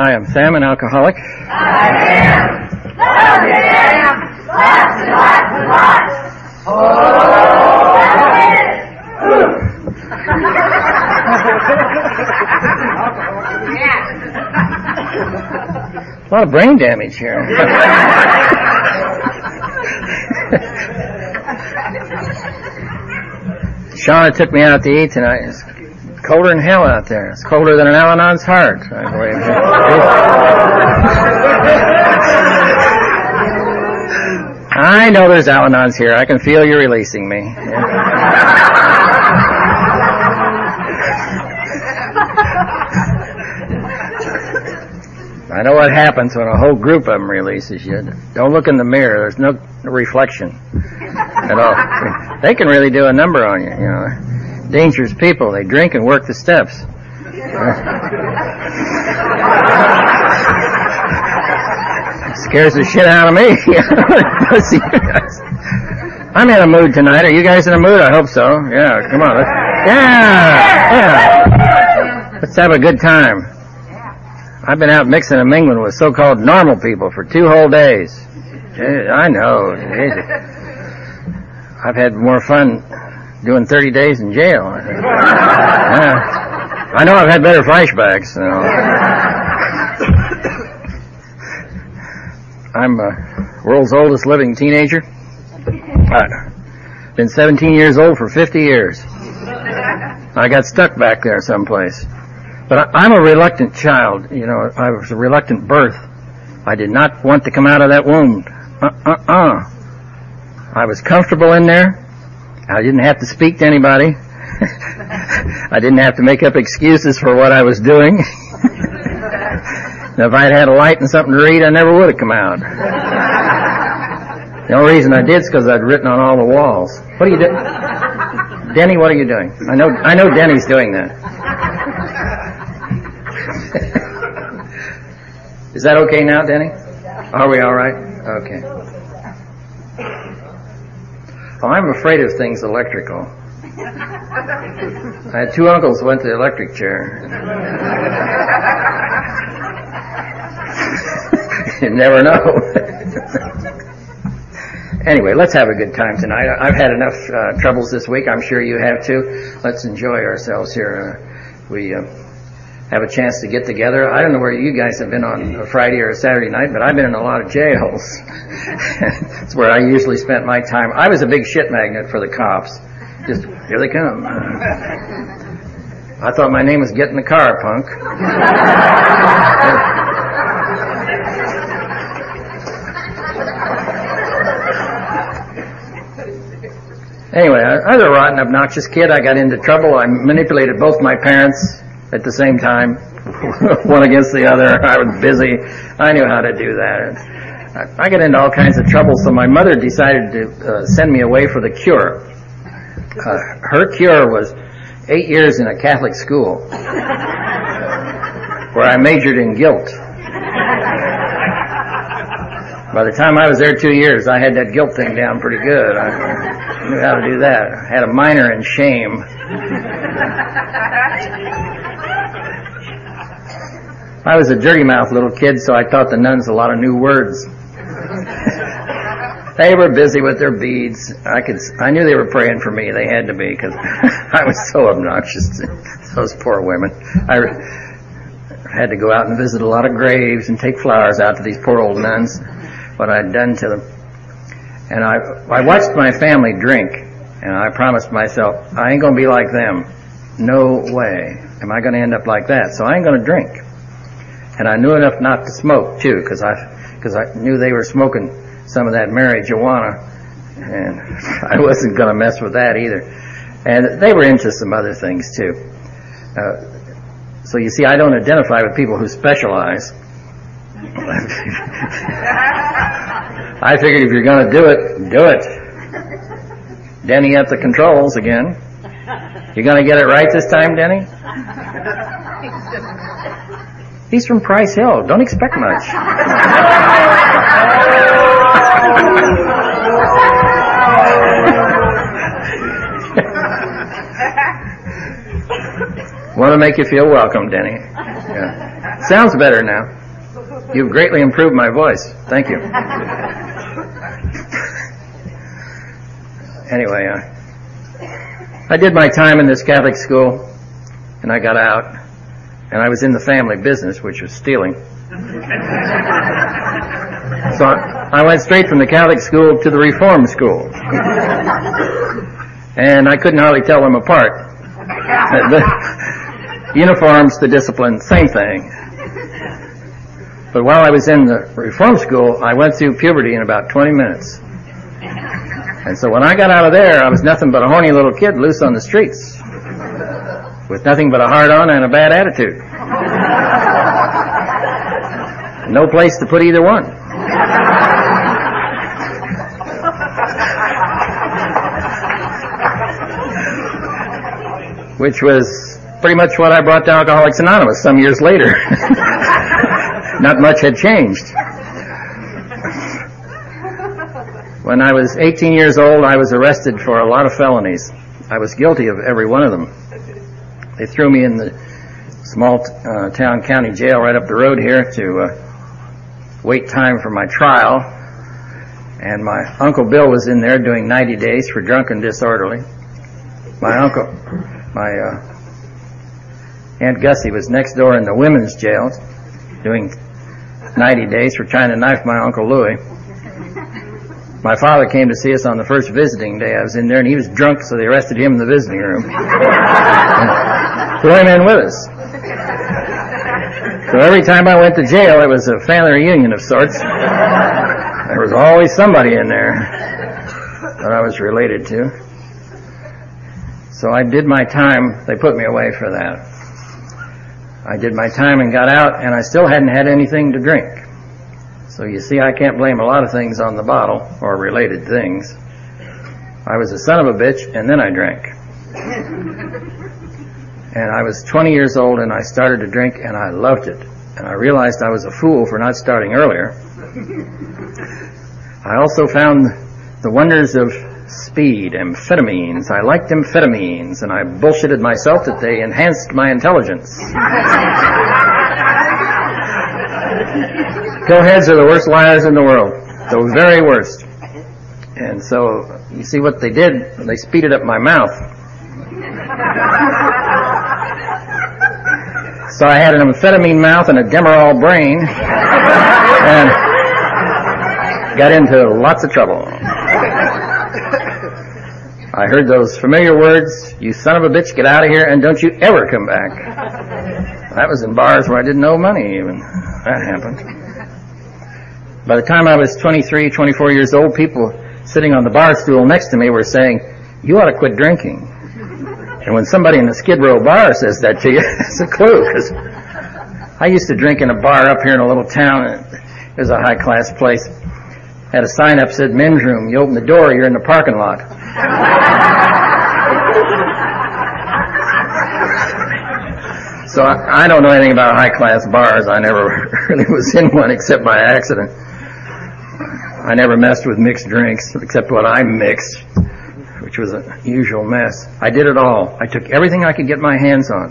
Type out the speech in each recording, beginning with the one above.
Hi, I'm Sam, an alcoholic. I am. Love am. Lots and lots and lots. Oh, A lot of brain damage here. Shauna took me out to eat tonight. It's colder than hell out there. It's colder than an Al-Anon's heart, I believe. I know there's Al-Anons here. I can feel you releasing me. I know what happens when a whole group of them releases you. Don't look in the mirror. There's no reflection at all. They can really do a number on you, you know. Dangerous people. They drink and work the steps. Scares the shit out of me. I'm in a mood tonight. Are you guys in a mood? I hope so. Yeah, come on. Let's, yeah, yeah. Let's have a good time. I've been out mixing and mingling with so-called normal people for two whole days. I know. I've had more fun doing 30 days in jail. I know I've had better flashbacks. I'm the world's oldest living teenager. I've been 17 years old for 50 years. I got stuck back there someplace. But I, am a reluctant child. You know, I was a reluctant birth. I did not want to come out of that womb. Uh-uh-uh. I was comfortable in there. I didn't have to speak to anybody. I didn't have to make up excuses for what I was doing. if I'd had a light and something to read, I never would have come out. The only reason I did is because I'd written on all the walls. What are you doing? Denny, what are you doing? I know, I know Denny's doing that. Is that okay now, Denny? Are we all right? Okay. Oh, I'm afraid of things electrical. I had two uncles who went to the electric chair. you never know. anyway, let's have a good time tonight. I've had enough uh, troubles this week. I'm sure you have too. Let's enjoy ourselves here. Uh, we. Uh, have a chance to get together. I don't know where you guys have been on a Friday or a Saturday night, but I've been in a lot of jails. That's where I usually spent my time. I was a big shit magnet for the cops. Just, here they come. I thought my name was Get in the Car, punk. anyway, I was a rotten, obnoxious kid. I got into trouble. I manipulated both my parents at the same time, one against the other. I was busy. I knew how to do that. I got into all kinds of trouble, so my mother decided to uh, send me away for the cure. Uh, her cure was eight years in a Catholic school, where I majored in guilt. By the time I was there two years, I had that guilt thing down pretty good. I knew how to do that. I had a minor in shame. I was a dirty mouth little kid, so I taught the nuns a lot of new words. they were busy with their beads. I could, I knew they were praying for me. They had to be because I was so obnoxious to those poor women. I had to go out and visit a lot of graves and take flowers out to these poor old nuns. What I'd done to them, and I, I watched my family drink, and I promised myself I ain't gonna be like them. No way am I gonna end up like that. So I ain't gonna drink and I knew enough not to smoke too, because I because I knew they were smoking some of that marijuana, and I wasn't going to mess with that either. And they were into some other things too. Uh, so you see, I don't identify with people who specialize. I figured if you're going to do it, do it. Denny at the controls again. You're going to get it right this time, Denny? He's from Price Hill. Don't expect much. Want to make you feel welcome, Denny. Yeah. sounds better now. You've greatly improved my voice. Thank you. anyway, uh, I did my time in this Catholic school, and I got out, and I was in the family business, which was stealing. So I went straight from the Catholic school to the Reform school. And I couldn't hardly tell them apart. Uniforms, the discipline, same thing. But while I was in the Reform school, I went through puberty in about 20 minutes. And so when I got out of there, I was nothing but a horny little kid loose on the streets. With nothing but a hard on and a bad attitude. No place to put either one. Which was pretty much what I brought to Alcoholics Anonymous some years later. Not much had changed. When I was 18 years old, I was arrested for a lot of felonies. I was guilty of every one of them. They threw me in the small uh, town county jail right up the road here to uh, wait time for my trial. And my Uncle Bill was in there doing 90 days for drunk and disorderly. My uncle, my uh, Aunt Gussie was next door in the women's jail doing 90 days for trying to knife my Uncle Louis. My father came to see us on the first visiting day. I was in there and he was drunk, so they arrested him in the visiting room. Threw him in with us. So every time I went to jail, it was a family reunion of sorts. There was always somebody in there that I was related to. So I did my time. They put me away for that. I did my time and got out, and I still hadn't had anything to drink. So you see, I can't blame a lot of things on the bottle or related things. I was a son of a bitch, and then I drank. And I was 20 years old, and I started to drink, and I loved it. And I realized I was a fool for not starting earlier. I also found the wonders of speed, amphetamines. I liked amphetamines, and I bullshitted myself that they enhanced my intelligence. Pillheads are the worst liars in the world, the very worst. And so, you see what they did? They speeded up my mouth. So I had an amphetamine mouth and a Demerol brain, and got into lots of trouble. I heard those familiar words, you son of a bitch, get out of here and don't you ever come back. That was in bars where I didn't know money even. That happened. By the time I was 23, 24 years old, people sitting on the bar stool next to me were saying, you ought to quit drinking. And when somebody in the Skid Row bar says that to you, it's a clue, because I used to drink in a bar up here in a little town, it was a high class place. Had a sign up said men's room. You open the door, you're in the parking lot. So I, I don't know anything about high class bars. I never really was in one except by accident. I never messed with mixed drinks except what I mixed, which was a usual mess. I did it all. I took everything I could get my hands on.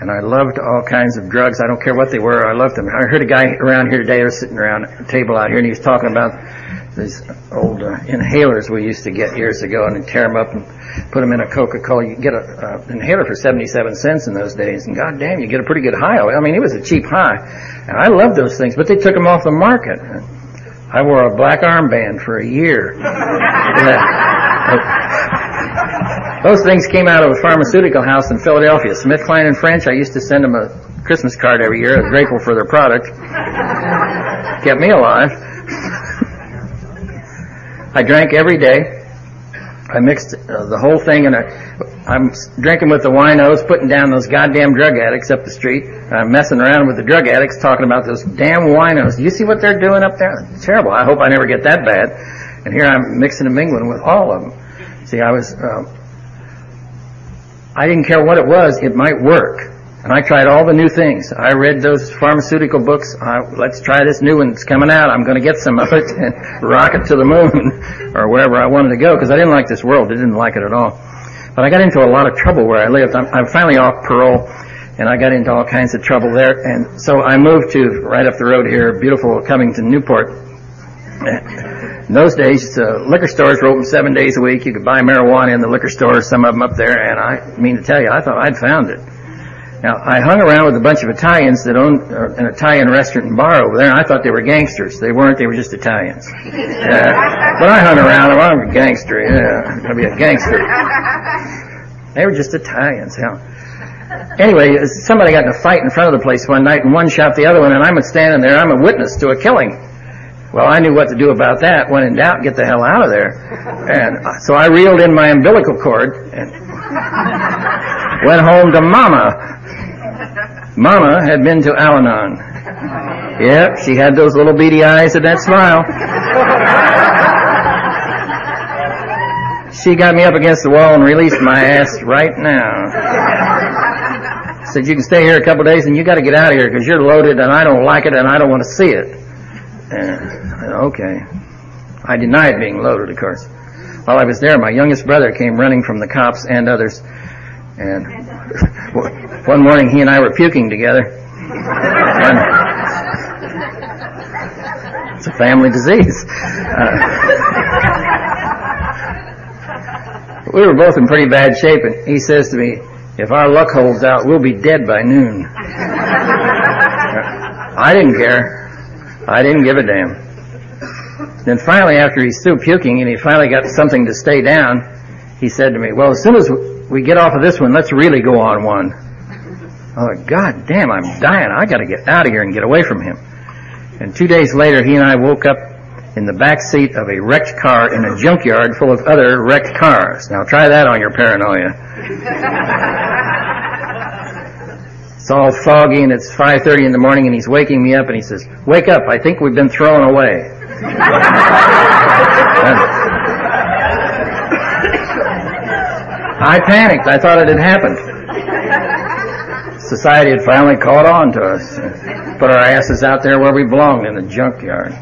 And I loved all kinds of drugs. I don't care what they were. I loved them. I heard a guy around here today, was sitting around a table out here, and he was talking about these old uh, inhalers we used to get years ago, and tear them up and put them in a Coca-Cola. You get an uh, inhaler for 77 cents in those days, and god damn, you get a pretty good high. I mean, it was a cheap high. And I loved those things, but they took them off the market. I wore a black armband for a year. Those things came out of a pharmaceutical house in Philadelphia, Smith, Kline, and French. I used to send them a Christmas card every year. I was grateful for their product. Kept me alive. I drank every day. I mixed uh, the whole thing, and I, I'm drinking with the winos, putting down those goddamn drug addicts up the street. I'm messing around with the drug addicts, talking about those damn winos. Do you see what they're doing up there? It's terrible. I hope I never get that bad. And here I'm mixing and mingling with all of them. See, I was. Uh, I didn't care what it was, it might work. And I tried all the new things. I read those pharmaceutical books. Uh, let's try this new one that's coming out. I'm going to get some of it and rocket to the moon or wherever I wanted to go because I didn't like this world. I didn't like it at all. But I got into a lot of trouble where I lived. I'm, I'm finally off parole and I got into all kinds of trouble there. And so I moved to right up the road here, beautiful Covington, Newport. In those days, uh, liquor stores were open seven days a week. You could buy marijuana in the liquor stores, some of them up there, and I mean to tell you, I thought I'd found it. Now, I hung around with a bunch of Italians that owned uh, an Italian restaurant and bar over there, and I thought they were gangsters. They weren't, they were just Italians. Yeah. But I hung around them, I'm a gangster, yeah, I'm gonna be a gangster. They were just Italians, yeah. Anyway, somebody got in a fight in front of the place one night, and one shot the other one, and I'm standing there, I'm a witness to a killing. Well, I knew what to do about that. When in doubt, get the hell out of there. And so I reeled in my umbilical cord and went home to Mama. Mama had been to Al-Anon. Yep, she had those little beady eyes and that smile. She got me up against the wall and released my ass right now. Said, you can stay here a couple days and you got to get out of here because you're loaded and I don't like it and I don't want to see it. And, okay. I denied being loaded, of course. While I was there, my youngest brother came running from the cops and others. And one morning he and I were puking together. It's a family disease. Uh, we were both in pretty bad shape, and he says to me, if our luck holds out, we'll be dead by noon. I didn't care. I didn't give a damn. Then finally, after he's through puking and he finally got something to stay down, he said to me, well, as soon as we get off of this one, let's really go on one. Oh, God damn, I'm dying. I gotta get out of here and get away from him. And two days later, he and I woke up in the back seat of a wrecked car in a junkyard full of other wrecked cars. Now try that on your paranoia. it's all foggy and it's 5.30 in the morning and he's waking me up and he says, wake up, I think we've been thrown away. I panicked. I thought it had happened. Society had finally caught on to us. Put our asses out there where we belonged, in the junkyard.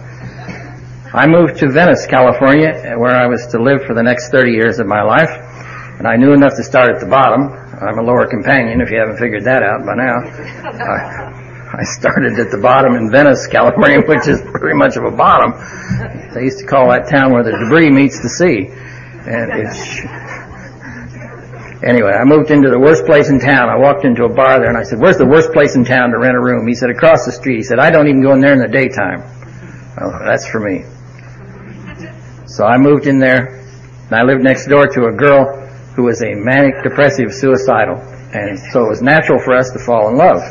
I moved to Venice, California, where I was to live for the next 30 years of my life. And I knew enough to start at the bottom. I'm a lower companion, if you haven't figured that out by now. I, I started at the bottom in Venice, California, which is pretty much of a bottom. They used to call that town where the debris meets the sea. And it's, Anyway, I moved into the worst place in town. I walked into a bar there and I said, where's the worst place in town to rent a room? He said, across the street. He said, I don't even go in there in the daytime. Well, that's for me. So I moved in there and I lived next door to a girl who was a manic depressive suicidal. And so it was natural for us to fall in love.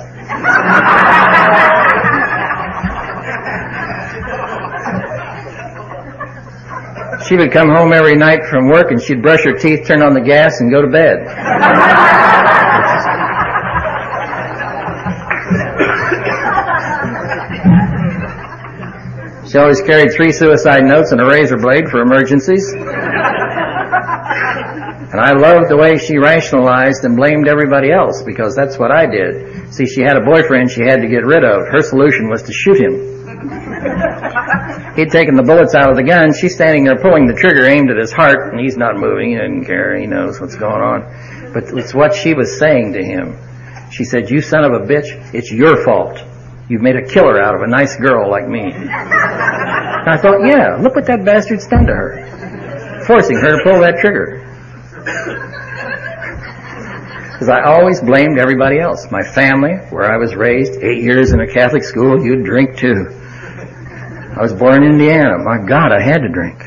She would come home every night from work and she'd brush her teeth, turn on the gas, and go to bed. she always carried three suicide notes and a razor blade for emergencies. And I loved the way she rationalized and blamed everybody else because that's what I did. See, she had a boyfriend she had to get rid of. Her solution was to shoot him. He'd taken the bullets out of the gun. She's standing there pulling the trigger aimed at his heart, and he's not moving. He doesn't care. He knows what's going on. But it's what she was saying to him. She said, you son of a bitch, it's your fault. You've made a killer out of a nice girl like me. And I thought, yeah, look what that bastard's done to her. Forcing her to pull that trigger. Because I always blamed everybody else. My family, where I was raised, eight years in a Catholic school, you'd drink too. I was born in Indiana. My God, I had to drink.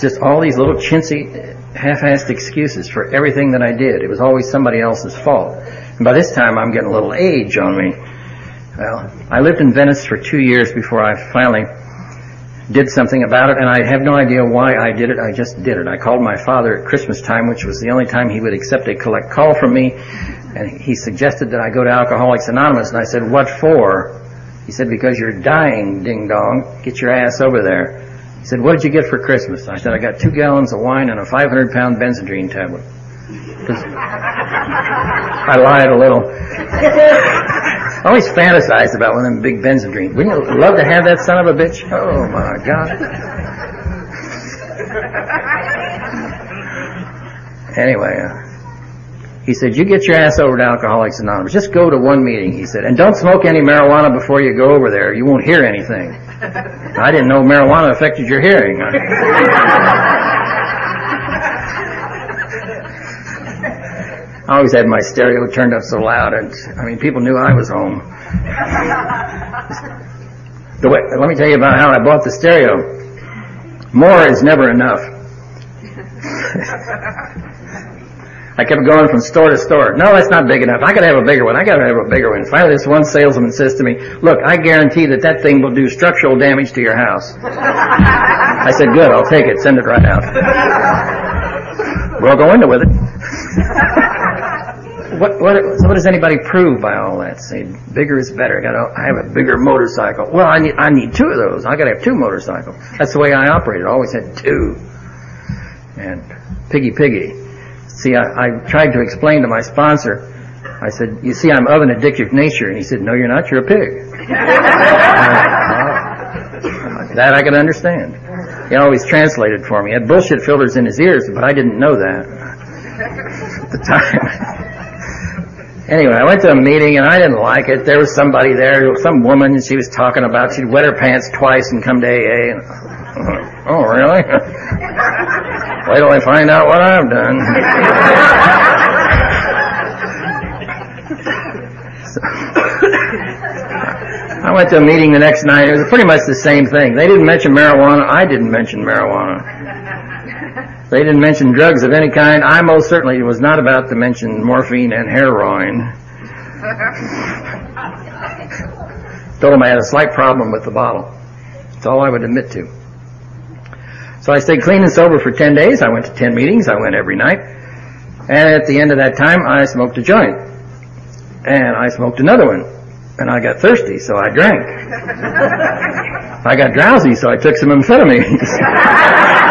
Just all these little chintzy, half-assed excuses for everything that I did. It was always somebody else's fault. And by this time, I'm getting a little age on me. Well, I lived in Venice for two years before I finally did something about it, and I have no idea why I did it. I just did it. I called my father at Christmas time, which was the only time he would accept a collect call from me, and he suggested that I go to Alcoholics Anonymous, and I said, what for? He said, because you're dying, ding dong. Get your ass over there. He said, what did you get for Christmas? I said, I got two gallons of wine and a 500 pound Benzedrine tablet. I lied a little. I always fantasized about one of them big Benzedrine. Wouldn't you love to have that son of a bitch? Oh my God. Anyway, uh, He said, you get your ass over to Alcoholics Anonymous. Just go to one meeting, he said. And don't smoke any marijuana before you go over there. You won't hear anything. I didn't know marijuana affected your hearing. I always had my stereo turned up so loud, and I mean, people knew I was home. The way, let me tell you about how I bought the stereo. More is never enough. I kept going from store to store. No, that's not big enough. I gotta have a bigger one. I gotta have a bigger one. Finally, this one salesman says to me, look, I guarantee that that thing will do structural damage to your house. I said, good, I'll take it. Send it right out. We'll go into with it. What, what, what does anybody prove by all that? Say bigger is better. I got I have a bigger motorcycle. Well, I need I need two of those. I got to have two motorcycles. That's the way I operated. I always had two. And piggy piggy. See, I, I tried to explain to my sponsor. I said, "You see, I'm of an addictive nature," and he said, "No, you're not. You're a pig." that I could understand. He always translated for me. He had bullshit filters in his ears, but I didn't know that at the time. Anyway, I went to a meeting and I didn't like it. There was somebody there, some woman, and she was talking about she'd wet her pants twice and come to AA. And, oh, really? Wait till I find out what I've done. So, I went to a meeting the next night. It was pretty much the same thing. They didn't mention marijuana. I didn't mention marijuana. They didn't mention drugs of any kind. I most certainly was not about to mention morphine and heroin. Told them I had a slight problem with the bottle. That's all I would admit to. So I stayed clean and sober for 10 days. I went to 10 meetings. I went every night. And at the end of that time, I smoked a joint. And I smoked another one. And I got thirsty, so I drank. I got drowsy, so I took some amphetamines.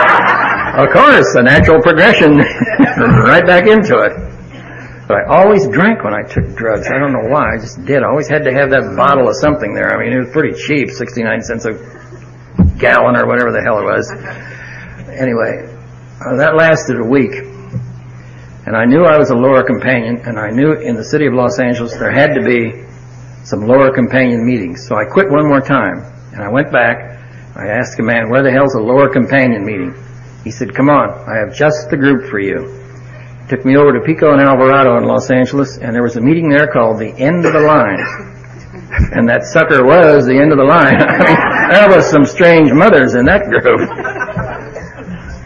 Of course, a natural progression, right back into it. But I always drank when I took drugs. I don't know why. I just did. I always had to have that bottle of something there. I mean, it was pretty cheap, 69 cents a gallon or whatever the hell it was. Anyway, uh, that lasted a week. And I knew I was a lower companion, and I knew in the city of Los Angeles there had to be some lower companion meetings. So I quit one more time, and I went back. I asked a man, where the hell's a lower companion meeting? He said, come on, I have just the group for you. Took me over to Pico and Alvarado in Los Angeles, and there was a meeting there called the End of the Line. And that sucker was the end of the line. I there was some strange mothers in that group.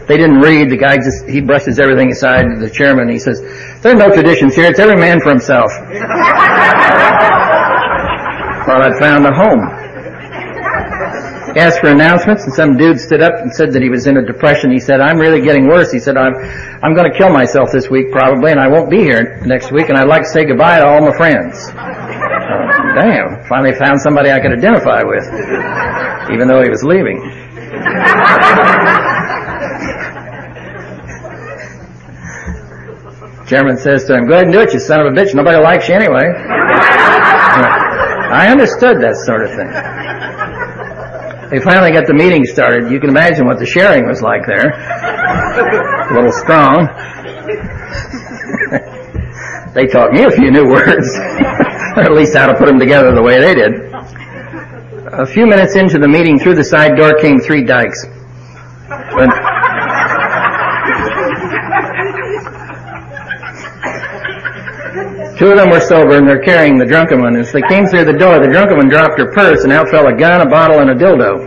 They didn't read. The guy just, he brushes everything aside. The chairman, he says, there are no traditions here. It's every man for himself. well, I'd found a home asked for announcements, and some dude stood up and said that he was in a depression. He said, I'm really getting worse. He said, I'm, I'm going to kill myself this week probably, and I won't be here next week, and I'd like to say goodbye to all my friends. Uh, damn, finally found somebody I could identify with, even though he was leaving. Chairman says to him, go ahead and do it, you son of a bitch. Nobody likes you anyway. I understood that sort of thing. They finally got the meeting started. You can imagine what the sharing was like there. A little strong. they taught me a few new words, or at least how to put them together the way they did. A few minutes into the meeting, through the side door came three dykes. Two of them were sober and they're carrying the drunken one. As they came through the door, the drunken one dropped her purse and out fell a gun, a bottle, and a dildo.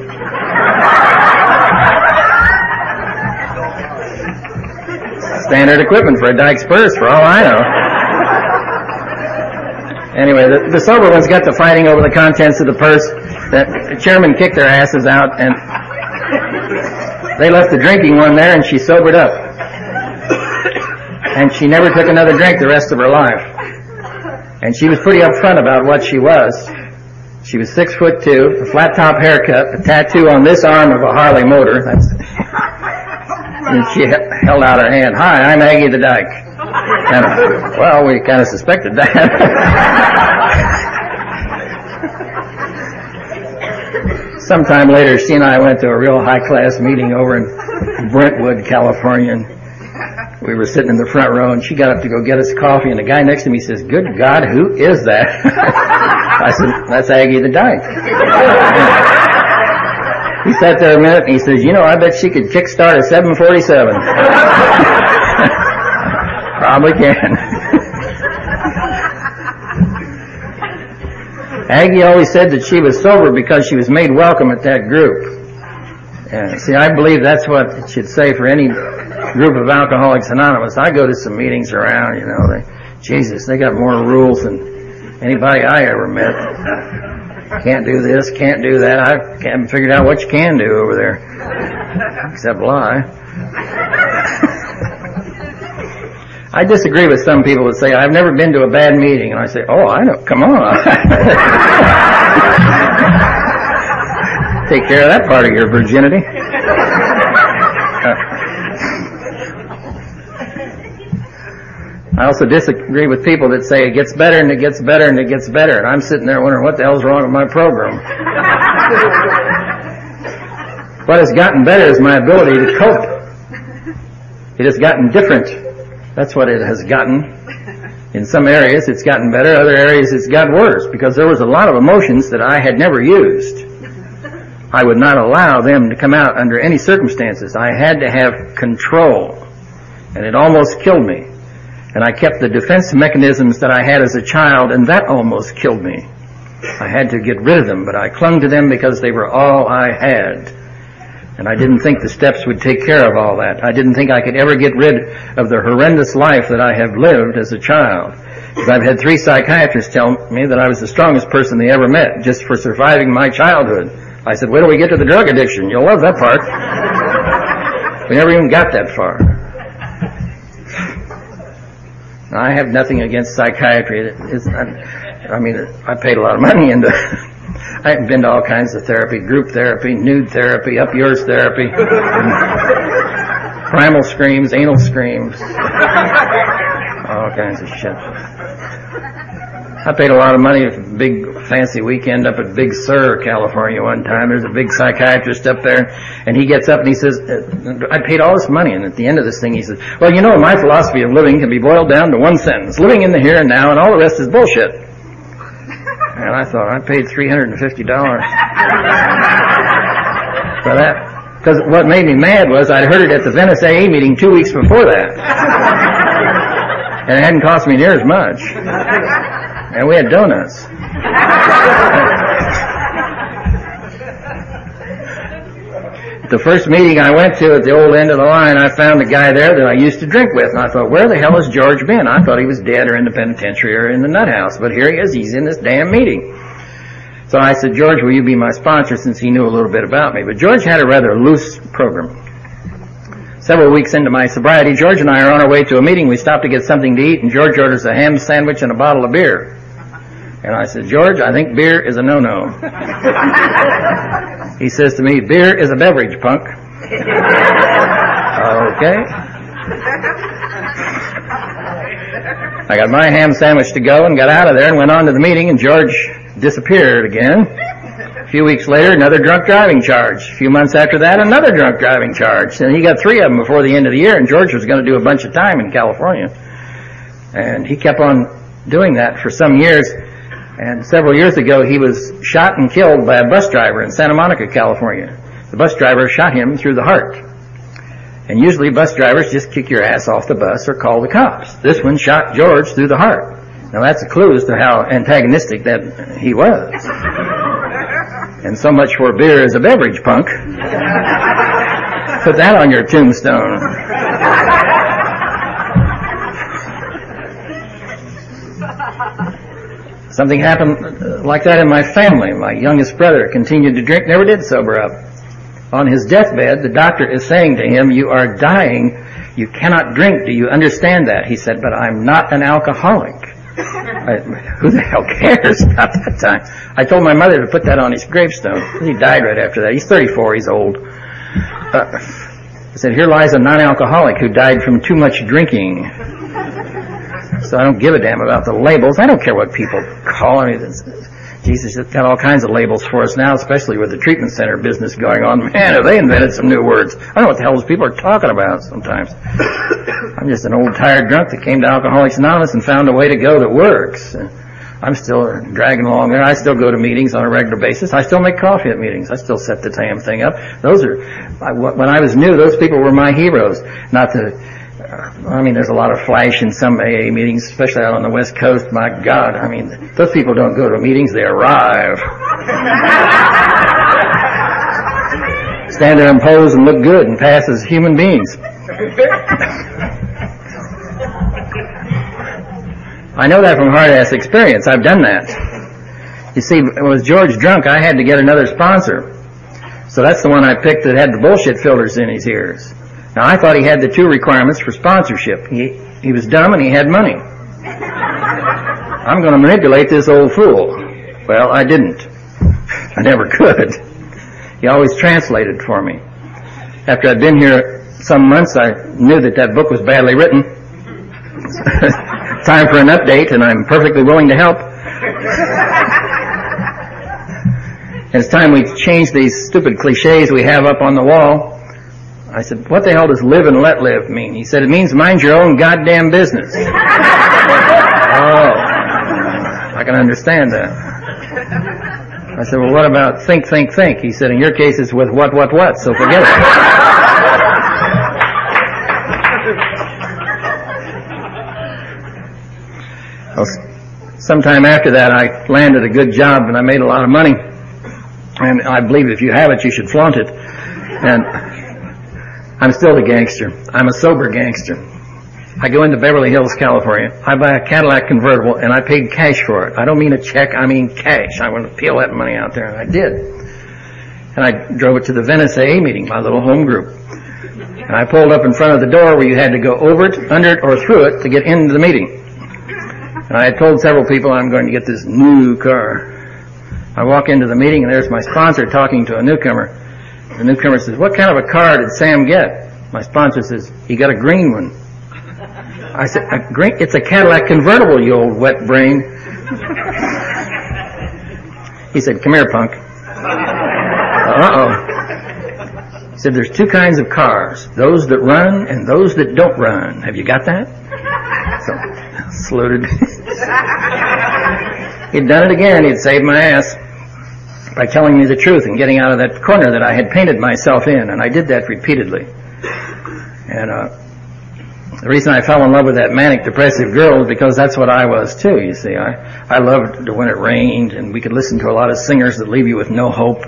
Standard equipment for a dyke's purse, for all I know. Anyway, the, the sober ones got to fighting over the contents of the purse. The chairman kicked their asses out and they left the drinking one there and she sobered up. And she never took another drink the rest of her life. And she was pretty upfront about what she was. She was six foot two, a flat top haircut, a tattoo on this arm of a Harley motor. That's, and she held out her hand. Hi, I'm Aggie the Dyke. And, well, we kind of suspected that. Sometime later, she and I went to a real high class meeting over in Brentwood, California. And we were sitting in the front row, and she got up to go get us coffee, and the guy next to me says, "Good God, who is that?" I said, "That's Aggie the Dyke." he sat there a minute, and he says, "You know, I bet she could kickstart a 747." Probably can. Aggie always said that she was sober because she was made welcome at that group. And see, I believe that's what it should say for any group of Alcoholics Anonymous. I go to some meetings around, you know, they, Jesus, they got more rules than anybody I ever met. Can't do this, can't do that. I haven't figured out what you can do over there. Except lie. I disagree with some people that say, I've never been to a bad meeting. And I say, oh, I know, come on. Take care of that part of your virginity. I also disagree with people that say it gets better and it gets better and it gets better. And I'm sitting there wondering what the hell's wrong with my program. what has gotten better is my ability to cope. It has gotten different. That's what it has gotten. In some areas it's gotten better, other areas it's got worse because there was a lot of emotions that I had never used. I would not allow them to come out under any circumstances. I had to have control. And it almost killed me. And I kept the defense mechanisms that I had as a child, and that almost killed me. I had to get rid of them, but I clung to them because they were all I had. And I didn't think the steps would take care of all that. I didn't think I could ever get rid of the horrendous life that I have lived as a child. Because I've had three psychiatrists tell me that I was the strongest person they ever met just for surviving my childhood. I said, wait till we get to the drug addiction. You'll love that part. we never even got that far. I have nothing against psychiatry. It's, I, mean, I paid a lot of money into. I've been to all kinds of therapy, group therapy, nude therapy, up yours therapy, primal screams, anal screams, all kinds of shit. I paid a lot of money for big fancy weekend up at Big Sur, California one time. There's a big psychiatrist up there and he gets up and he says, uh, I paid all this money and at the end of this thing he says, well you know my philosophy of living can be boiled down to one sentence. Living in the here and now and all the rest is bullshit. And I thought, I paid $350 for that. Because what made me mad was I'd heard it at the Venice AA meeting two weeks before that. and it hadn't cost me near as much and we had donuts. the first meeting I went to at the old end of the line, I found a guy there that I used to drink with, and I thought, where the hell has George been? I thought he was dead or in the penitentiary or in the nut house, but here he is, he's in this damn meeting. So I said, George, will you be my sponsor since he knew a little bit about me? But George had a rather loose program. Several weeks into my sobriety, George and I are on our way to a meeting. We stop to get something to eat, and George orders a ham sandwich and a bottle of beer. And I said, George, I think beer is a no-no. he says to me, beer is a beverage, punk. okay. I got my ham sandwich to go and got out of there and went on to the meeting and George disappeared again. A few weeks later, another drunk driving charge. A few months after that, another drunk driving charge. And he got three of them before the end of the year and George was going to do a bunch of time in California. And he kept on doing that for some years. And several years ago, he was shot and killed by a bus driver in Santa Monica, California. The bus driver shot him through the heart. And usually bus drivers just kick your ass off the bus or call the cops. This one shot George through the heart. Now that's a clue as to how antagonistic that he was. And so much for beer as a beverage, punk. Put that on your tombstone. Something happened like that in my family. My youngest brother continued to drink, never did sober up. On his deathbed, the doctor is saying to him, you are dying, you cannot drink, do you understand that? He said, but I'm not an alcoholic. I, who the hell cares about that time? I told my mother to put that on his gravestone. He died right after that. He's 34, he's old. Uh, I said, here lies a non-alcoholic who died from too much drinking. So I don't give a damn about the labels. I don't care what people call me. Jesus has got all kinds of labels for us now, especially with the treatment center business going on. Man, have they invented some new words. I don't know what the hell those people are talking about sometimes. I'm just an old tired drunk that came to Alcoholics Anonymous and found a way to go that works. I'm still dragging along there. I still go to meetings on a regular basis. I still make coffee at meetings. I still set the damn thing up. Those are, when I was new, those people were my heroes. Not the, I mean, there's a lot of flash in some AA meetings, especially out on the West Coast. My God, I mean, those people don't go to meetings, they arrive. Stand there and pose and look good and pass as human beings. I know that from hard ass experience. I've done that. You see, when was George drunk, I had to get another sponsor. So that's the one I picked that had the bullshit filters in his ears. Now I thought he had the two requirements for sponsorship. He, he was dumb and he had money. I'm going to manipulate this old fool. Well, I didn't. I never could. He always translated for me. After I'd been here some months, I knew that that book was badly written. Time for an update, and I'm perfectly willing to help. it's time we change these stupid cliches we have up on the wall. I said, what the hell does live and let live mean? He said, it means mind your own goddamn business. oh, I can understand that. I said, well, what about think, think, think? He said, in your case, it's with what, what, what, so forget it. well, sometime after that, I landed a good job and I made a lot of money. And I believe if you have it, you should flaunt it. And I'm still a gangster. I'm a sober gangster. I go into Beverly Hills, California. I buy a Cadillac convertible and I paid cash for it. I don't mean a check, I mean cash. I want to peel that money out there and I did. And I drove it to the Venice AA meeting, my little home group. And I pulled up in front of the door where you had to go over it, under it, or through it to get into the meeting. And I had told several people I'm going to get this new car. I walk into the meeting and there's my sponsor talking to a newcomer. The newcomer says, what kind of a car did Sam get? My sponsor says, he got a green one. I said, a green, it's a Cadillac convertible, you old wet brain. he said, come here, punk. Uh-oh. He said, there's two kinds of cars, those that run and those that don't run. Have you got that? So, saluted. He'd done it again. He'd saved my ass by telling me the truth and getting out of that corner that I had painted myself in, and I did that repeatedly. And uh, the reason I fell in love with that manic depressive girl is because that's what I was too. You see, I I loved when it rained, and we could listen to a lot of singers that leave you with no hope.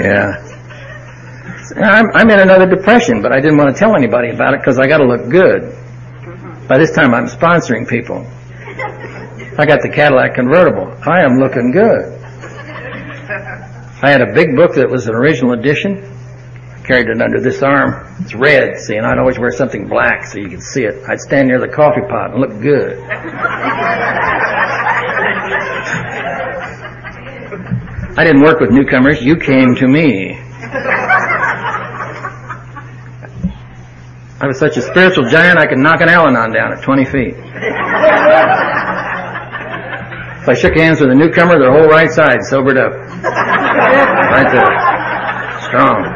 yeah. I'm, in another depression, but I didn't want to tell anybody about it because I got to look good. By this time, I'm sponsoring people. I got the Cadillac convertible. I am looking good. I had a big book that was an original edition. I carried it under this arm. It's red, see, and I'd always wear something black so you could see it. I'd stand near the coffee pot and look good. I didn't work with newcomers. You came to me. I was such a spiritual giant I could knock an Al-Anon down at 20 feet. if I shook hands with a newcomer, their whole right side sobered up. Right there. Strong.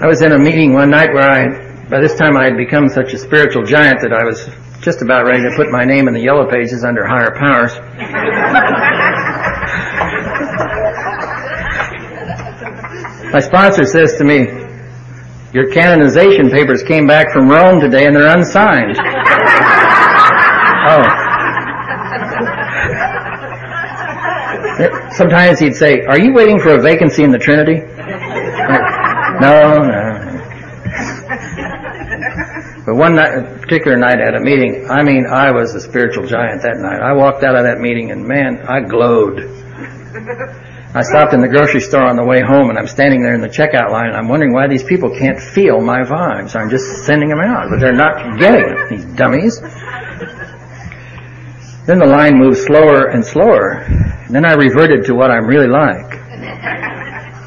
I was in a meeting one night where I, by this time I had become such a spiritual giant that I was just about ready to put my name in the yellow pages under higher powers. My sponsor says to me, your canonization papers came back from Rome today and they're unsigned. oh. Sometimes he'd say, are you waiting for a vacancy in the Trinity? no, no. But one night, particular night at a meeting, I mean, I was a spiritual giant that night. I walked out of that meeting and man, I glowed. I stopped in the grocery store on the way home and I'm standing there in the checkout line and I'm wondering why these people can't feel my vibes. I'm just sending them out, but they're not getting it, these dummies. Then the line moves slower and slower And then I reverted to what I'm really like.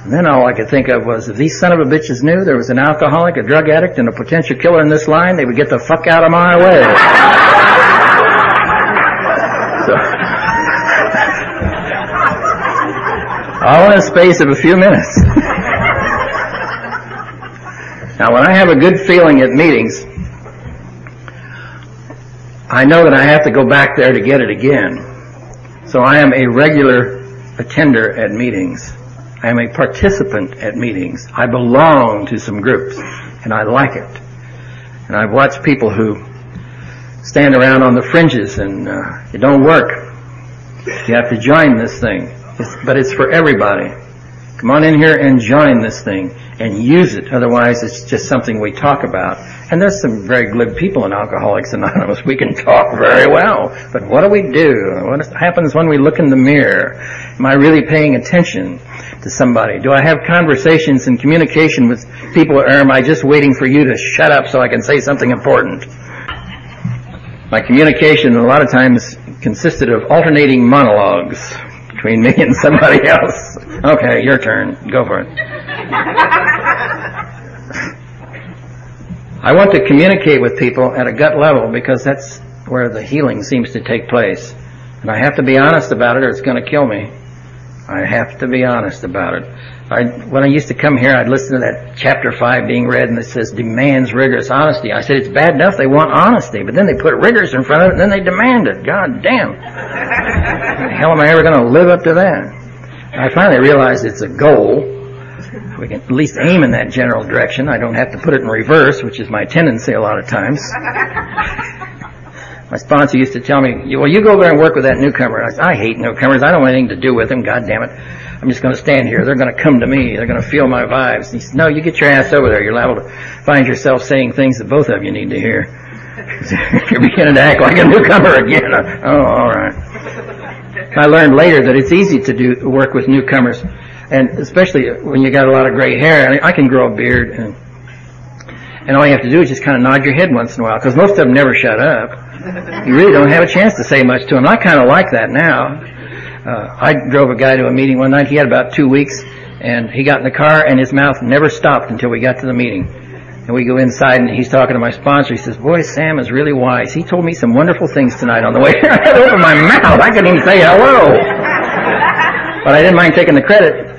And then all I could think of was if these son of a bitches knew there was an alcoholic, a drug addict, and a potential killer in this line, they would get the fuck out of my way. All in a space of a few minutes. now, when I have a good feeling at meetings, I know that I have to go back there to get it again. So I am a regular attender at meetings. I am a participant at meetings. I belong to some groups, and I like it. And I've watched people who stand around on the fringes, and uh, it don't work. You have to join this thing, it's, but it's for everybody. Come on in here and join this thing and use it. Otherwise, it's just something we talk about. And there's some very glib people in Alcoholics Anonymous. We can talk very well. But what do we do? What happens when we look in the mirror? Am I really paying attention to somebody? Do I have conversations and communication with people or am I just waiting for you to shut up so I can say something important? My communication a lot of times consisted of alternating monologues between me and somebody else. Okay, your turn. Go for it. I want to communicate with people at a gut level because that's where the healing seems to take place. And I have to be honest about it or it's going to kill me. I have to be honest about it. I, when I used to come here, I'd listen to that chapter 5 being read and it says demands rigorous honesty. I said, it's bad enough they want honesty, but then they put rigorous in front of it and then they demand it. God damn. Hell am I ever going to live up to that? I finally realized it's a goal. We can at least aim in that general direction. I don't have to put it in reverse, which is my tendency a lot of times. My sponsor used to tell me, well, you go over there and work with that newcomer. I said, I hate newcomers. I don't want anything to do with them. God damn it. I'm just going to stand here. They're going to come to me. They're going to feel my vibes. He said, no, you get your ass over there. You're liable to find yourself saying things that both of you need to hear. You're beginning to act like a newcomer again. Oh, all right. I learned later that it's easy to do work with newcomers, and especially when you got a lot of gray hair. I can grow a beard, and and all you have to do is just kind of nod your head once in a while, because most of them never shut up. You really don't have a chance to say much to them. I kind of like that now. Uh, I drove a guy to a meeting one night. He had about two weeks, and he got in the car, and his mouth never stopped until we got to the meeting. And we go inside, and he's talking to my sponsor. He says, "Boy, Sam is really wise. He told me some wonderful things tonight on the way here. My mouth. I couldn't even say hello, but I didn't mind taking the credit."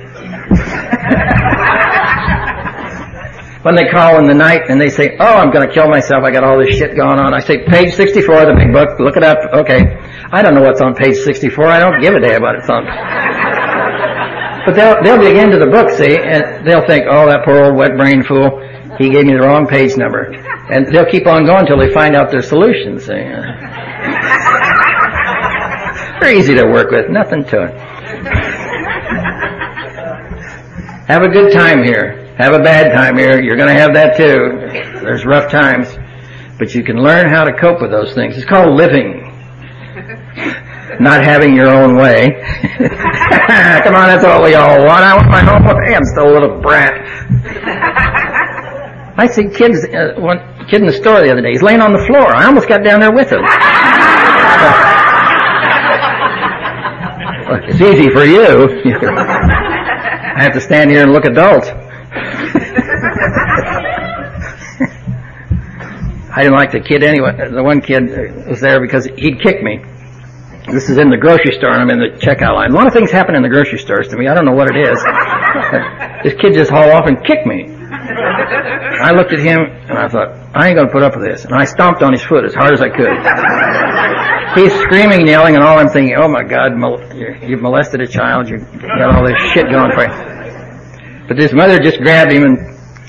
When they call in the night and they say, "Oh, I'm going to kill myself. I got all this shit going on." I say, "Page 64 of the big book. Look it up." Okay. I don't know what's on page 64. I don't give a damn about it's on. But they'll they'll dig into the book, see, and they'll think, "Oh, that poor old wet brain fool. He gave me the wrong page number." And they'll keep on going until they find out their solution. See. They're easy to work with. Nothing to it. Have a good time here have a bad time here. You're going to have that too. There's rough times. But you can learn how to cope with those things. It's called living. Not having your own way. Come on, that's all we all want. I want my own way. I'm still a little brat. I see kids, uh, one kid in the store the other day. He's laying on the floor. I almost got down there with him. it's easy for you. I have to stand here and look adult. I didn't like the kid anyway. The one kid was there because he'd kick me. This is in the grocery store and I'm in the checkout line. A lot of things happen in the grocery stores to me. I don't know what it is. this kid just hauled off and kicked me. I looked at him and I thought, I ain't gonna put up with this. And I stomped on his foot as hard as I could. He's screaming and yelling and all I'm thinking, oh my God, you've molested a child. You've got all this shit going for you. But this mother just grabbed him and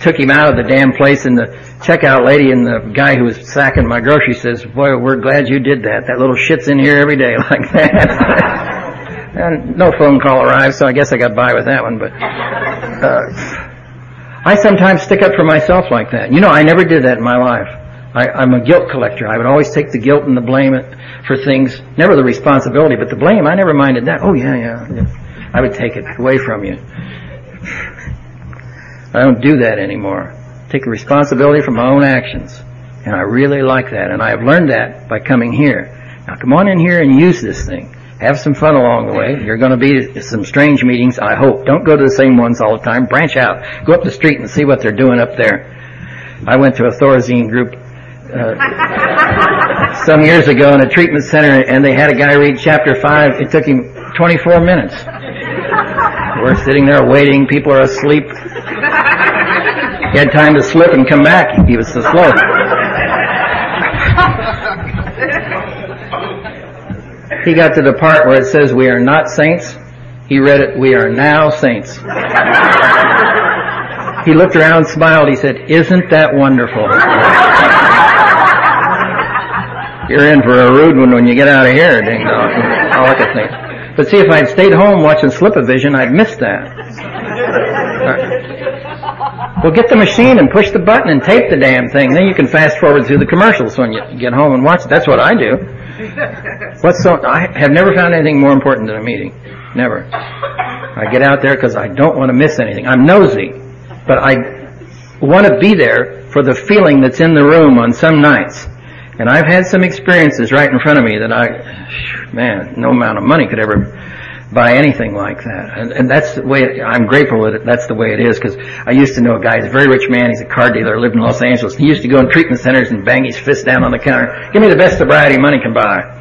took him out of the damn place and the checkout lady and the guy who was sacking my groceries says, boy, we're glad you did that. That little shit's in here every day like that. and no phone call arrived, so I guess I got by with that one, but, uh, I sometimes stick up for myself like that. You know, I never did that in my life. I, I'm a guilt collector. I would always take the guilt and the blame for things, never the responsibility, but the blame, I never minded that. Oh yeah, yeah. yeah. I would take it away from you. I don't do that anymore. Take responsibility for my own actions. And I really like that. And I have learned that by coming here. Now come on in here and use this thing. Have some fun along the way. You're going to be at some strange meetings, I hope. Don't go to the same ones all the time. Branch out. Go up the street and see what they're doing up there. I went to a Thorazine group uh, some years ago in a treatment center, and they had a guy read chapter 5. It took him 24 minutes. We're sitting there waiting. People are asleep. He had time to slip and come back. He was so slow. He got to the part where it says we are not saints. He read it, we are now saints. He looked around, smiled, he said, isn't that wonderful? You're in for a rude one when you get out of here, ding dong. All I could think. But see, if I'd stayed home watching Slip-O-Vision, I'd missed that. Well, get the machine and push the button and tape the damn thing. Then you can fast forward through the commercials when you get home and watch it. That's what I do. What's so? I have never found anything more important than a meeting. Never. I get out there because I don't want to miss anything. I'm nosy, but I want to be there for the feeling that's in the room on some nights. And I've had some experiences right in front of me that I, man, no amount of money could ever buy anything like that. And, and that's the way, I'm grateful that it, that's the way it is because I used to know a guy, he's a very rich man, he's a car dealer, lived in Los Angeles. He used to go in treatment centers and bang his fist down on the counter, give me the best sobriety money can buy.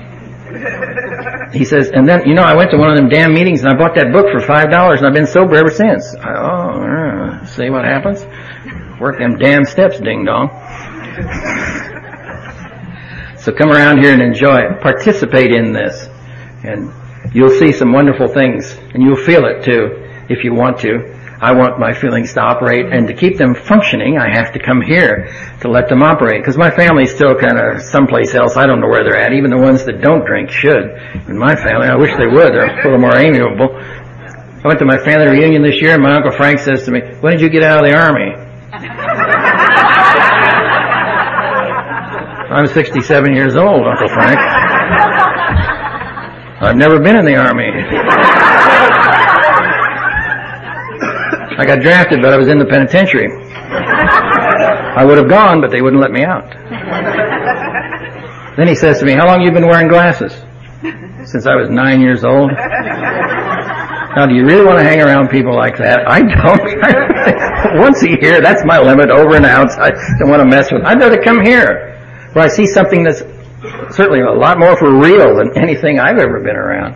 He says, and then, you know, I went to one of them damn meetings and I bought that book for five dollars and I've been sober ever since. I, oh, uh, see what happens? Work them damn steps, ding dong. So come around here and enjoy it. Participate in this. And you'll see some wonderful things. And you'll feel it too, if you want to. I want my feelings to operate and to keep them functioning, I have to come here to let them operate. Because my family's still kind of someplace else. I don't know where they're at. Even the ones that don't drink should. In my family, I wish they would. They're a little more amiable. I went to my family reunion this year and my Uncle Frank says to me, when did you get out of the Army? I'm 67 years old, Uncle Frank. I've never been in the Army. I got drafted, but I was in the penitentiary. I would have gone, but they wouldn't let me out. Then he says to me, how long you been wearing glasses? Since I was nine years old. Now, do you really want to hang around people like that? I don't. Once a year, that's my limit, over and out. I don't want to mess with. I'd rather come here where I see something that's certainly a lot more for real than anything I've ever been around.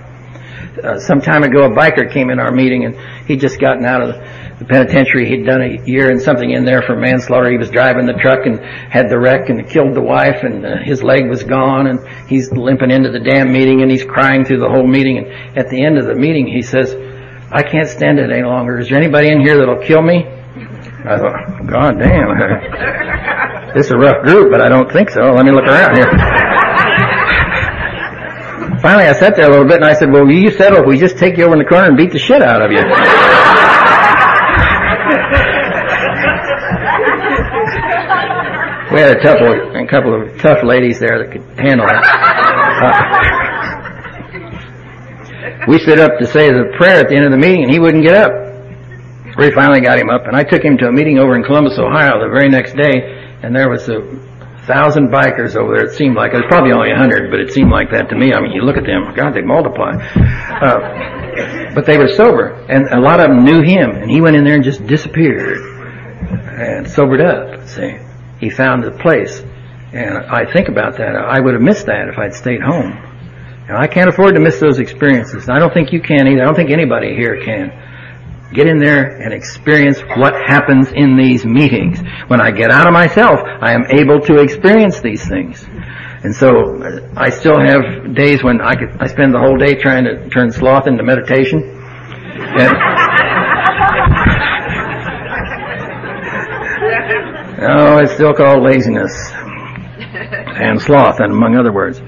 Uh, some time ago, a biker came in our meeting, and he'd just gotten out of the, penitentiary. He'd done a year and something in there for manslaughter. He was driving the truck and had the wreck and killed the wife, and uh, his leg was gone. And he's limping into the damn meeting, and he's crying through the whole meeting. And at the end of the meeting, he says, "I can't stand it any longer. Is there anybody in here that'll kill me?" I thought, God damn. This is a rough group, but I don't think so. Let me look around here. Finally, I sat there a little bit and I said, well, you settle if we just take you over in the corner and beat the shit out of you. we had a couple, of, a couple of tough ladies there that could handle that. Uh, we stood up to say the prayer at the end of the meeting and he wouldn't get up. We finally got him up and I took him to a meeting over in Columbus, Ohio the very next day and there was a thousand bikers over there. It seemed like it was probably only a hundred, but it seemed like that to me. I mean, you look at them, God, they multiply. Uh, but they were sober, and a lot of them knew him, and he went in there and just disappeared and sobered up. See, he found the place, and I think about that. I would have missed that if I'd stayed home. And I can't afford to miss those experiences. I don't think you can either. I don't think anybody here can get in there and experience what happens in these meetings. When I get out of myself, I am able to experience these things. And so uh, I still have days when I could, I spend the whole day trying to turn sloth into meditation. And, oh, it's still called laziness and sloth, and among other words.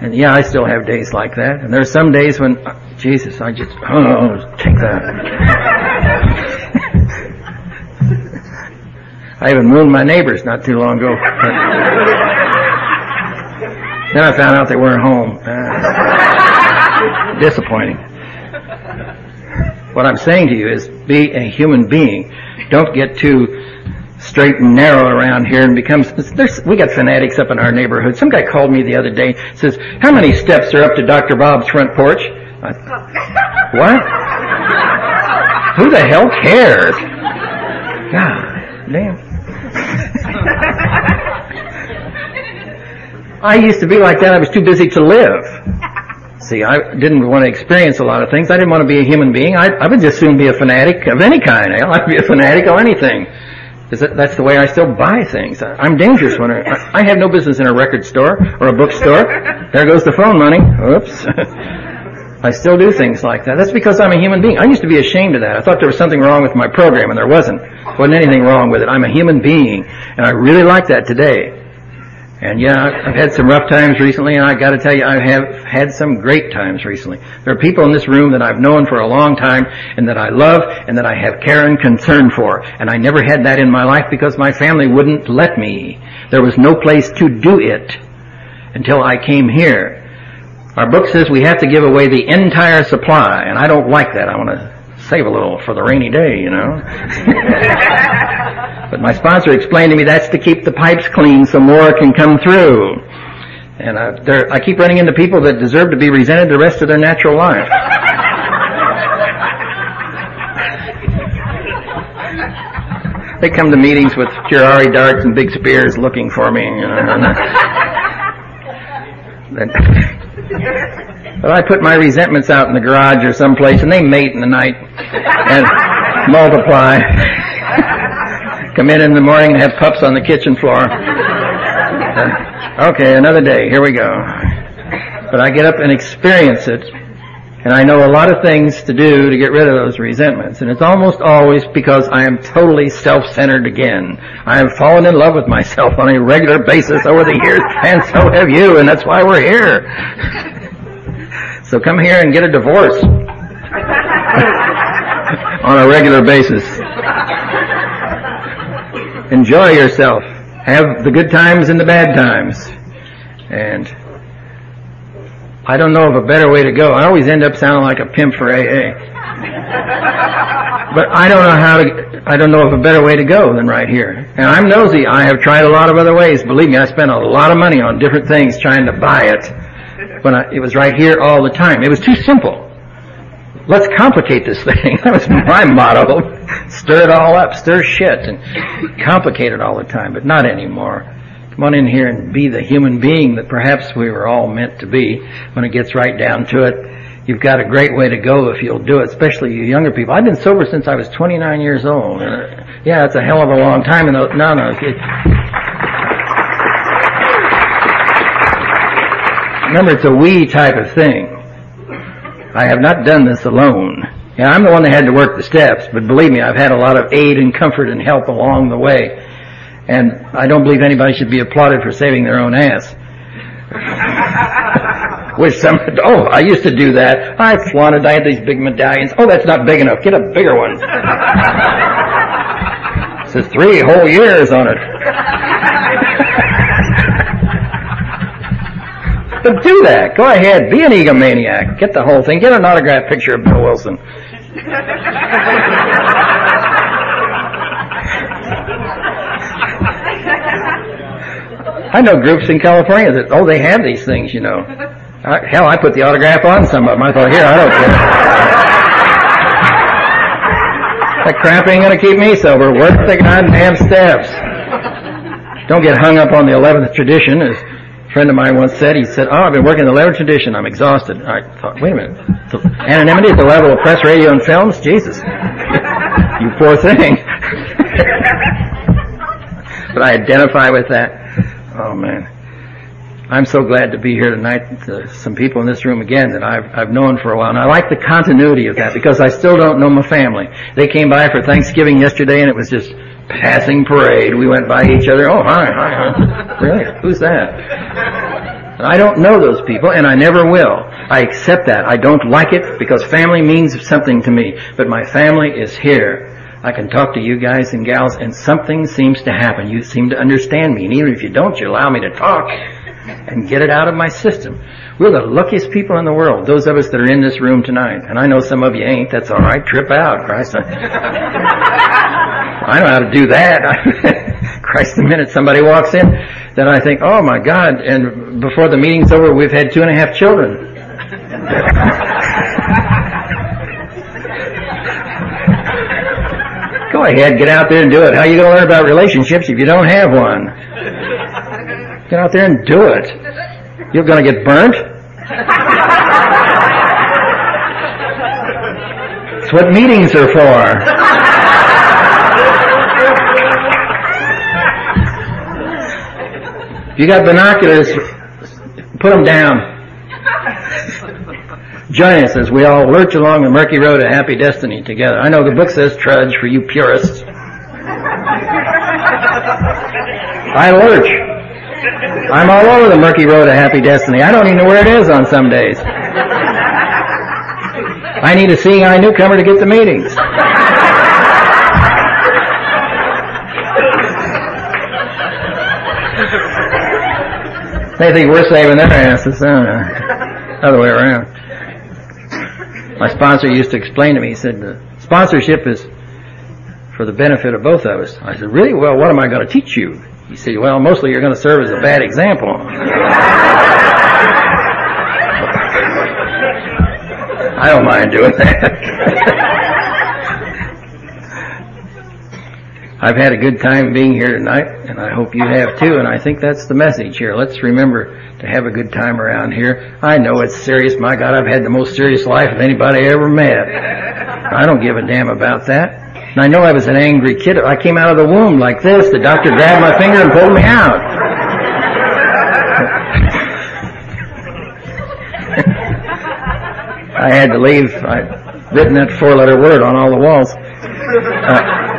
And yeah, I still have days like that. And there are some days when, Jesus, I just, oh, take that. I even wounded my neighbors not too long ago. then I found out they weren't home. Uh, disappointing. What I'm saying to you is be a human being. Don't get too straight and narrow around here and becomes there's we got fanatics up in our neighborhood. Some guy called me the other day, says, How many steps are up to Dr. Bob's front porch? I, what? Who the hell cares? God damn. I used to be like that. I was too busy to live. See, I didn't want to experience a lot of things. I didn't want to be a human being. I, I would just soon be a fanatic of any kind. I'd be a fanatic of anything. That, that's the way I still buy things. I, am dangerous when I, I have no business in a record store or a bookstore. There goes the phone money. Oops. I still do things like that. That's because I'm a human being. I used to be ashamed of that. I thought there was something wrong with my program, and there wasn't. There wasn't anything wrong with it. I'm a human being, and I really like that today. And yeah, I've had some rough times recently, and I got to tell you, I have had some great times recently. There are people in this room that I've known for a long time, and that I love, and that I have care and concern for. And I never had that in my life because my family wouldn't let me. There was no place to do it until I came here. Our book says we have to give away the entire supply, and I don't like that. I want to save a little for the rainy day, you know. but my sponsor explained to me that's to keep the pipes clean so more can come through. And I, I keep running into people that deserve to be resented the rest of their natural life. they come to meetings with curare darts and big spears looking for me, you know. But I put my resentments out in the garage or someplace, and they mate in the night and multiply. Come in in the morning and have pups on the kitchen floor. Okay, another day. Here we go. But I get up and experience it, and I know a lot of things to do to get rid of those resentments. And it's almost always because I am totally self-centered again. I have fallen in love with myself on a regular basis over the years, and so have you, and that's why we're here. So come here and get a divorce on a regular basis. Enjoy yourself. Have the good times and the bad times. And I don't know of a better way to go. I always end up sounding like a pimp for AA. But I don't know how to, I don't know of a better way to go than right here. And I'm nosy. I have tried a lot of other ways. Believe me, I spent a lot of money on different things trying to buy it when I, it was right here all the time. It was too simple. Let's complicate this thing. That was my motto. stir it all up, stir shit, and complicate it all the time, but not anymore. Come on in here and be the human being that perhaps we were all meant to be when it gets right down to it. You've got a great way to go if you'll do it, especially you younger people. I've been sober since I was 29 years old. Yeah, it's a hell of a long time. And no, no, Remember, it's a we type of thing. I have not done this alone. Yeah, I'm the one that had to work the steps, but believe me, I've had a lot of aid and comfort and help along the way. And I don't believe anybody should be applauded for saving their own ass. Wish some, oh, I used to do that. I flaunted, I had these big medallions. Oh, that's not big enough. Get a bigger one. it says three whole years on it. But do that. Go ahead. Be an egomaniac. Get the whole thing. Get an autographed picture of Bill Wilson. I know groups in California that, oh, they have these things, you know. I, hell, I put the autograph on some of them. I thought, here, I don't care. that crap ain't gonna keep me sober. Work the goddamn steps. Don't get hung up on the 11th tradition as a friend of mine once said, he said, oh, I've been working in the letter tradition. I'm exhausted. I thought, wait a minute. Anonymity at the level of press, radio, and films? Jesus. you poor thing. but I identify with that. Oh, man. I'm so glad to be here tonight. Uh, some people in this room again that I've, I've known for a while. And I like the continuity of that because I still don't know my family. They came by for Thanksgiving yesterday and it was just passing parade. We went by each other. Oh, hi, hi, hi. Really? Who's that? I don't know those people, and I never will. I accept that. I don't like it because family means something to me. But my family is here. I can talk to you guys and gals, and something seems to happen. You seem to understand me, and even if you don't, you allow me to talk. And get it out of my system. We're the luckiest people in the world, those of us that are in this room tonight. And I know some of you ain't. That's all right. Trip out, Christ. I know how to do that. Christ, the minute somebody walks in, then I think, oh my God. And before the meeting's over, we've had two and a half children. Go ahead, get out there and do it. How are you going to learn about relationships if you don't have one? Get out there and do it. You're going to get burnt. That's what meetings are for. You got binoculars, put them down. Join us as we all lurch along the murky road of happy destiny together. I know the book says trudge for you purists. I lurch. I'm all over the murky road of happy destiny. I don't even know where it is on some days. I need a seeing eye newcomer to get the meetings. They think we're saving their asses. Other way around. My sponsor used to explain to me, he said, the sponsorship is for the benefit of both of us. I said, really? Well, what am I going to teach you? He said, well, mostly you're going to serve as a bad example. I don't mind doing that. I've had a good time being here tonight, and I hope you have too, and I think that's the message here. Let's remember to have a good time around here. I know it's serious. My God, I've had the most serious life of anybody I ever met. I don't give a damn about that. And I know I was an angry kid. I came out of the womb like this. The doctor grabbed my finger and pulled me out. I had to leave. I'd written that four letter word on all the walls. Uh,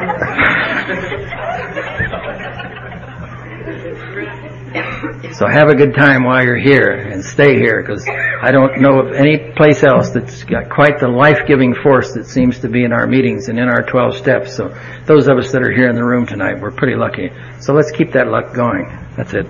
So have a good time while you're here and stay here because I don't know of any place else that's got quite the life-giving force that seems to be in our meetings and in our 12 steps. So those of us that are here in the room tonight, we're pretty lucky. So let's keep that luck going. That's it.